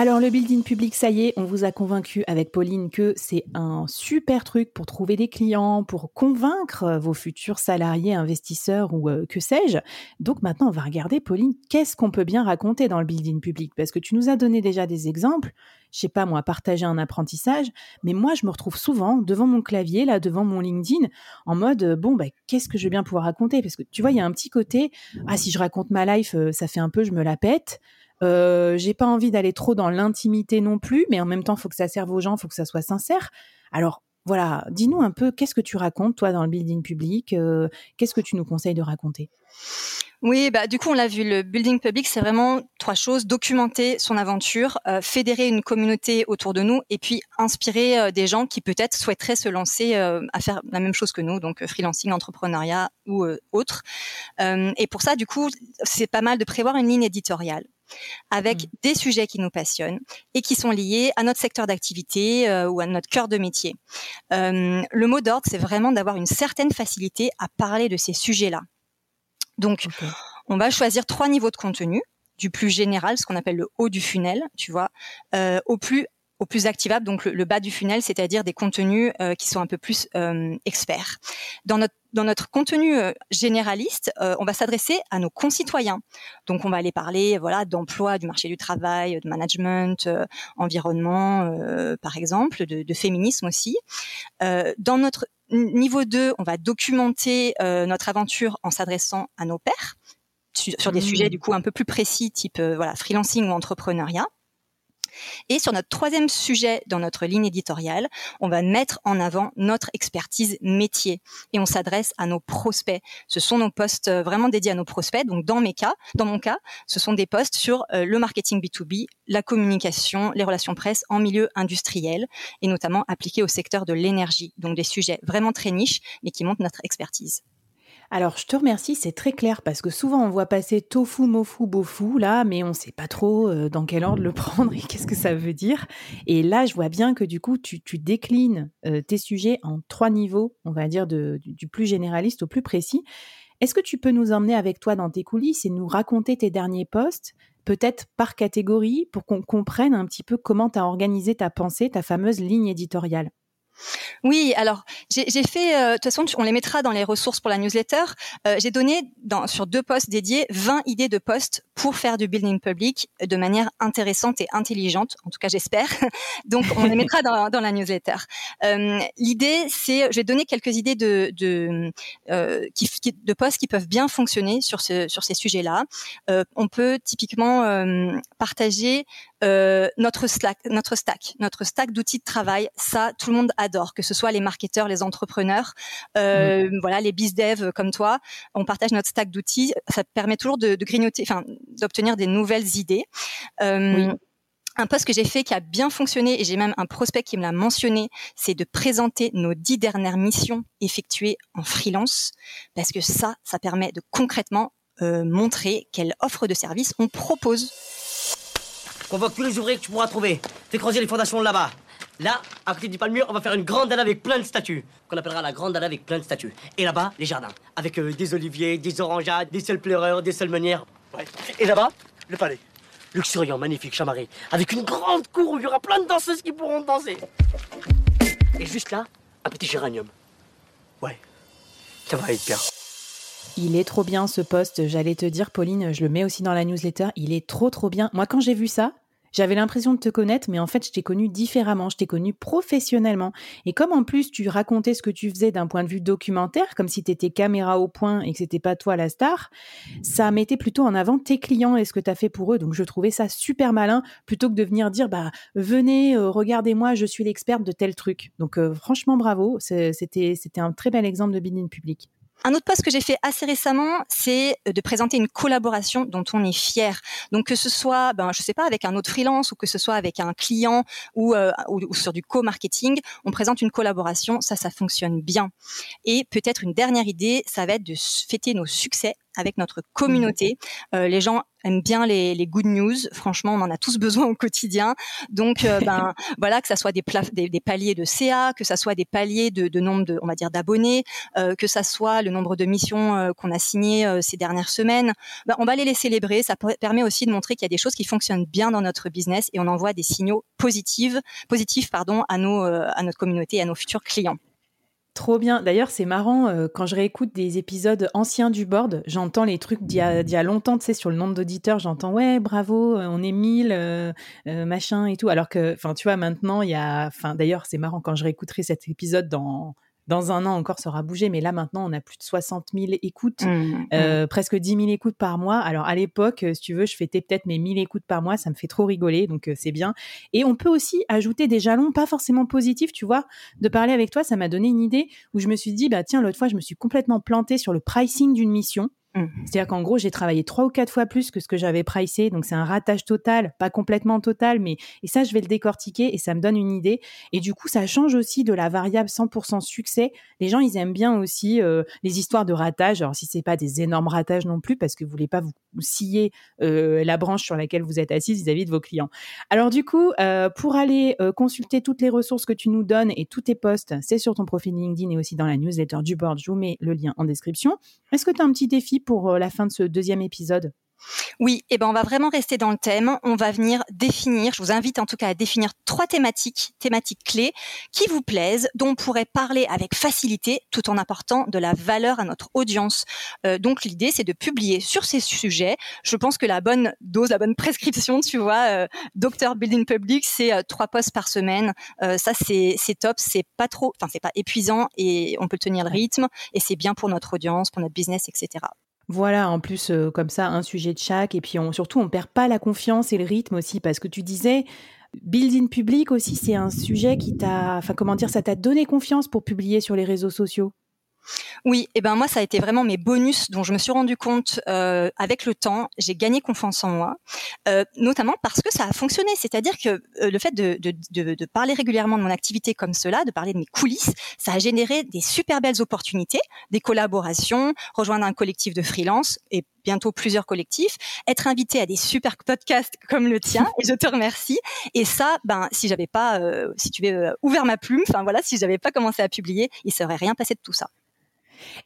Alors le building public, ça y est, on vous a convaincu avec Pauline que c'est un super truc pour trouver des clients, pour convaincre vos futurs salariés, investisseurs ou euh, que sais-je. Donc maintenant, on va regarder, Pauline, qu'est-ce qu'on peut bien raconter dans le building public? Parce que tu nous as donné déjà des exemples, je sais pas moi, partager un apprentissage, mais moi je me retrouve souvent devant mon clavier, là, devant mon LinkedIn, en mode, euh, bon, bah, qu'est-ce que je vais bien pouvoir raconter? Parce que tu vois, il y a un petit côté, ah si je raconte ma life, euh, ça fait un peu, je me la pète. Euh, j'ai pas envie d'aller trop dans l'intimité non plus, mais en même temps, il faut que ça serve aux gens, il faut que ça soit sincère. Alors voilà, dis-nous un peu, qu'est-ce que tu racontes toi dans le building public euh, Qu'est-ce que tu nous conseilles de raconter? Oui, bah du coup on l'a vu, le building public c'est vraiment trois choses documenter son aventure, euh, fédérer une communauté autour de nous et puis inspirer des gens qui peut-être souhaiteraient se lancer à faire la même chose que nous, donc freelancing, entrepreneuriat ou autre. et pour ça, du coup, c'est pas mal de prévoir une ligne éditoriale avec mmh. des sujets qui nous passionnent et qui sont liés à notre secteur d'activité ou à notre cœur de métier. le mot d'ordre, c'est vraiment d'avoir une certaine facilité à parler de ces sujets-là. Donc, on va choisir trois niveaux de contenu, du plus général, ce qu'on appelle le haut du funnel, tu vois, euh, au plus au plus activable, donc le, bas du funnel, c'est-à-dire des contenus euh, qui sont un peu plus euh, experts. Dans notre dans notre contenu généraliste, on va s'adresser à nos concitoyens. Donc, on va aller parler, voilà, d'emploi, du marché du travail, de management, environnement, par exemple, de, de, féminisme aussi. dans notre Niveau 2, on va documenter euh, notre aventure en s'adressant à nos pairs sur, des mmh. sujets du coup un peu plus précis, type euh, voilà freelancing ou entrepreneuriat. Et sur notre troisième sujet dans notre ligne éditoriale, on va mettre en avant notre expertise métier et on s'adresse à nos prospects. Ce sont nos postes euh, vraiment dédiés à nos prospects. Donc dans mes cas, dans mon cas, ce sont des postes sur euh, le marketing B2B, la communication, les relations presse en milieu industriel et notamment appliqués au secteur de l'énergie. Donc des sujets vraiment très niches mais qui montrent notre expertise. Alors, je te remercie, c'est très clair parce que souvent on voit passer tofu, mofu, bofu là, mais on ne sait pas trop euh, dans quel ordre le prendre et qu'est-ce que ça veut dire. Et là, je vois bien que du coup, tu, déclines euh, tes sujets en trois niveaux, on va dire du, du, plus généraliste au plus précis. Est-ce que tu peux nous emmener avec toi dans tes coulisses et nous raconter tes derniers posts, peut-être par catégorie, pour qu'on comprenne un petit peu comment tu as organisé ta pensée, ta fameuse ligne éditoriale? Oui, alors j'ai fait, euh, de toute façon, on les mettra dans les ressources pour la newsletter. Euh, j'ai donné sur deux posts dédiés 20 idées de posts pour faire du building public de manière intéressante et intelligente. En tout cas, j'espère. Donc, on les mettra dans, dans la newsletter. Euh, L'idée, c'est, je vais donner quelques idées de de, euh, qui, de posts qui peuvent bien fonctionner sur ce sur ces sujets-là. Euh, on peut typiquement partager notre Slack, notre stack, notre stack d'outils de travail. Ça, tout le monde adore, que ce soit les marketeurs, les entrepreneurs, euh, mmh. voilà, les biz dev comme toi. On partage notre stack d'outils. Ça permet toujours de, de grignoter, enfin, d'obtenir des nouvelles idées. Euh, un poste que j'ai fait qui a bien fonctionné et j'ai même un prospect qui me l'a mentionné, c'est de présenter nos dix dernières missions effectuées en freelance parce que ça, ça permet de concrètement euh, montrer quelle offre de service on propose. Convoque tous les ouvriers que tu pourras trouver. Fais creuser les fondations là-bas. Là, à côté du palmier, on va faire une grande dalle avec plein de statues, qu'on appellera la grande dalle avec plein de statues. Et là-bas, les jardins, avec euh, des oliviers, des orangeades, des seuls pleureurs, des seules meunières. Et là-bas, le palais. Luxuriant, magnifique, chamarré, avec une grande cour où il y aura plein de danseuses qui pourront danser. Et juste là, un petit géranium. Ouais, ça va être bien. Il est trop bien ce poste, j'allais te dire Pauline, je le mets aussi dans la newsletter, il est trop trop bien. Moi quand j'ai vu ça, J'avais l'impression de te connaître, mais en fait, je t'ai connu différemment. Je t'ai connu professionnellement. Et comme en plus, tu racontais ce que tu faisais d'un point de vue documentaire, comme si tu étais caméra au point et que c'était pas toi la star, ça mettait plutôt en avant tes clients et ce que tu as fait pour eux. Donc, je trouvais ça super malin plutôt que de venir dire, bah, venez, euh, regardez-moi, je suis l'experte de tel truc. Donc, euh, franchement, bravo. C'était, un très bel exemple de building public. Un autre poste que j'ai fait assez récemment, c'est de présenter une collaboration dont on est fier. Donc que ce soit, ben je sais pas, avec un autre freelance ou que ce soit avec un client ou, euh, ou, sur du co-marketing, on présente une collaboration, ça, ça fonctionne bien. Et peut-être une dernière idée, ça va être de fêter nos succès avec notre communauté. Mmh. Euh, les gens aiment bien les, les, good news. Franchement, on en a tous besoin au quotidien. Donc, euh, ben voilà, que ça soit des, des, des, paliers de CA, que ça soit des paliers de, de nombre de, on va dire, d'abonnés, euh, que ça soit le nombre de missions euh, qu'on a signées euh, ces dernières semaines. Ben, on va les les célébrer. Ça permet aussi de montrer qu'il y a des choses qui fonctionnent bien dans notre business et on envoie des signaux positifs, positifs pardon, à nos, à notre communauté, à nos futurs clients. Trop bien. D'ailleurs, c'est marrant, euh, quand je réécoute des épisodes anciens du board, j'entends les trucs d'il y, a longtemps, tu sais, sur le nombre d'auditeurs, j'entends ouais, bravo, euh, on est 1000, euh, machin et tout. Alors que, enfin, tu vois, maintenant, il y a. Enfin, d'ailleurs, c'est marrant quand je réécouterai cet épisode dans dans un an encore, ça aura bougé, mais là maintenant, on a plus de 60 000 écoutes, mmh, mmh. euh, presque 10 000 écoutes par mois. Alors à l'époque, euh, si tu veux, je fêtais peut-être mes 1000 écoutes par mois, ça me fait trop rigoler, donc euh, c'est bien. Et on peut aussi ajouter des jalons, pas forcément positifs, tu vois. De parler avec toi, ça m'a donné une idée où je me suis dit, bah tiens, l'autre fois, je me suis complètement plantée sur le pricing d'une mission. Mmh. C'est-à-dire qu'en gros, j'ai travaillé trois ou quatre fois plus que ce que j'avais pricé. Donc, c'est un ratage total, pas complètement total, mais et ça, je vais le décortiquer et ça me donne une idée. Et du coup, ça change aussi de la variable 100% succès. Les gens, ils aiment bien aussi euh, les histoires de ratage. Alors, si c'est pas des énormes ratages non plus, parce que vous voulez pas vous, scier euh, la branche sur laquelle vous êtes assise vis-à-vis de vos clients. Alors, du coup, euh, pour aller consulter toutes les ressources que tu nous donnes et tous tes posts, c'est sur ton profil LinkedIn et aussi dans la newsletter du board. Je vous mets le lien en description. Est-ce que tu as un petit défi pour euh, la fin de ce deuxième épisode oui, et eh ben on va vraiment rester dans le thème. On va venir définir, je vous invite en tout cas à définir trois thématiques, thématiques clés qui vous plaisent, dont on pourrait parler avec facilité tout en apportant de la valeur à notre audience. Euh, donc l'idée c'est de publier sur ces sujets. Je pense que la bonne dose, la bonne prescription, tu vois, euh, Docteur Building Public, c'est trois posts par semaine. ça c'est c'est top, c'est pas trop, enfin c'est pas épuisant et on peut tenir le rythme et c'est bien pour notre audience, pour notre business, etc. Voilà, en plus, euh, comme ça, un sujet de chaque. Et puis, on, surtout, on perd pas la confiance et le rythme aussi, parce que tu disais, building public aussi, c'est un sujet qui t'a, enfin, comment dire, ça t'a donné confiance pour publier sur les réseaux sociaux? Oui, et eh ben moi ça a été vraiment mes bonus dont je me suis rendu compte euh, avec le temps. J'ai gagné confiance en moi, euh, notamment parce que ça a fonctionné. C'est-à-dire que euh, le fait de, de, de, de, parler régulièrement de mon activité comme cela, de parler de mes coulisses, ça a généré des super belles opportunités, des collaborations, rejoindre un collectif de freelance et bientôt plusieurs collectifs, être invité à des super podcasts comme le tien. et je te remercie. Et ça, ben si j'avais pas, si tu veux, ouvert ma plume, enfin voilà, si j'avais pas commencé à publier, il serait rien passé de tout ça.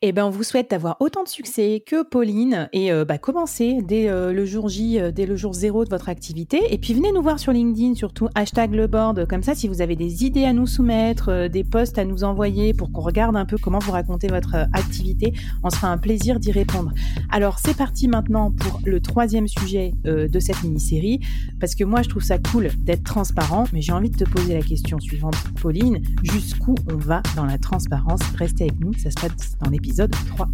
Eh ben, on vous souhaite d'avoir autant de succès que Pauline et euh, bah, commencer dès euh, le jour J, euh, dès le jour zéro de votre activité. Et puis venez nous voir sur LinkedIn, surtout hashtag le board. Comme ça, si vous avez des idées à nous soumettre, des posts à nous envoyer pour qu'on regarde un peu comment vous racontez votre activité, on sera un plaisir d'y répondre. Alors c'est parti maintenant pour le troisième sujet de cette mini-série, parce que moi je trouve ça cool d'être transparent, mais j'ai envie de te poser la question suivante, Pauline. Jusqu'où on va dans la transparence? Restez avec nous, ça se passe dans l'épisode 3.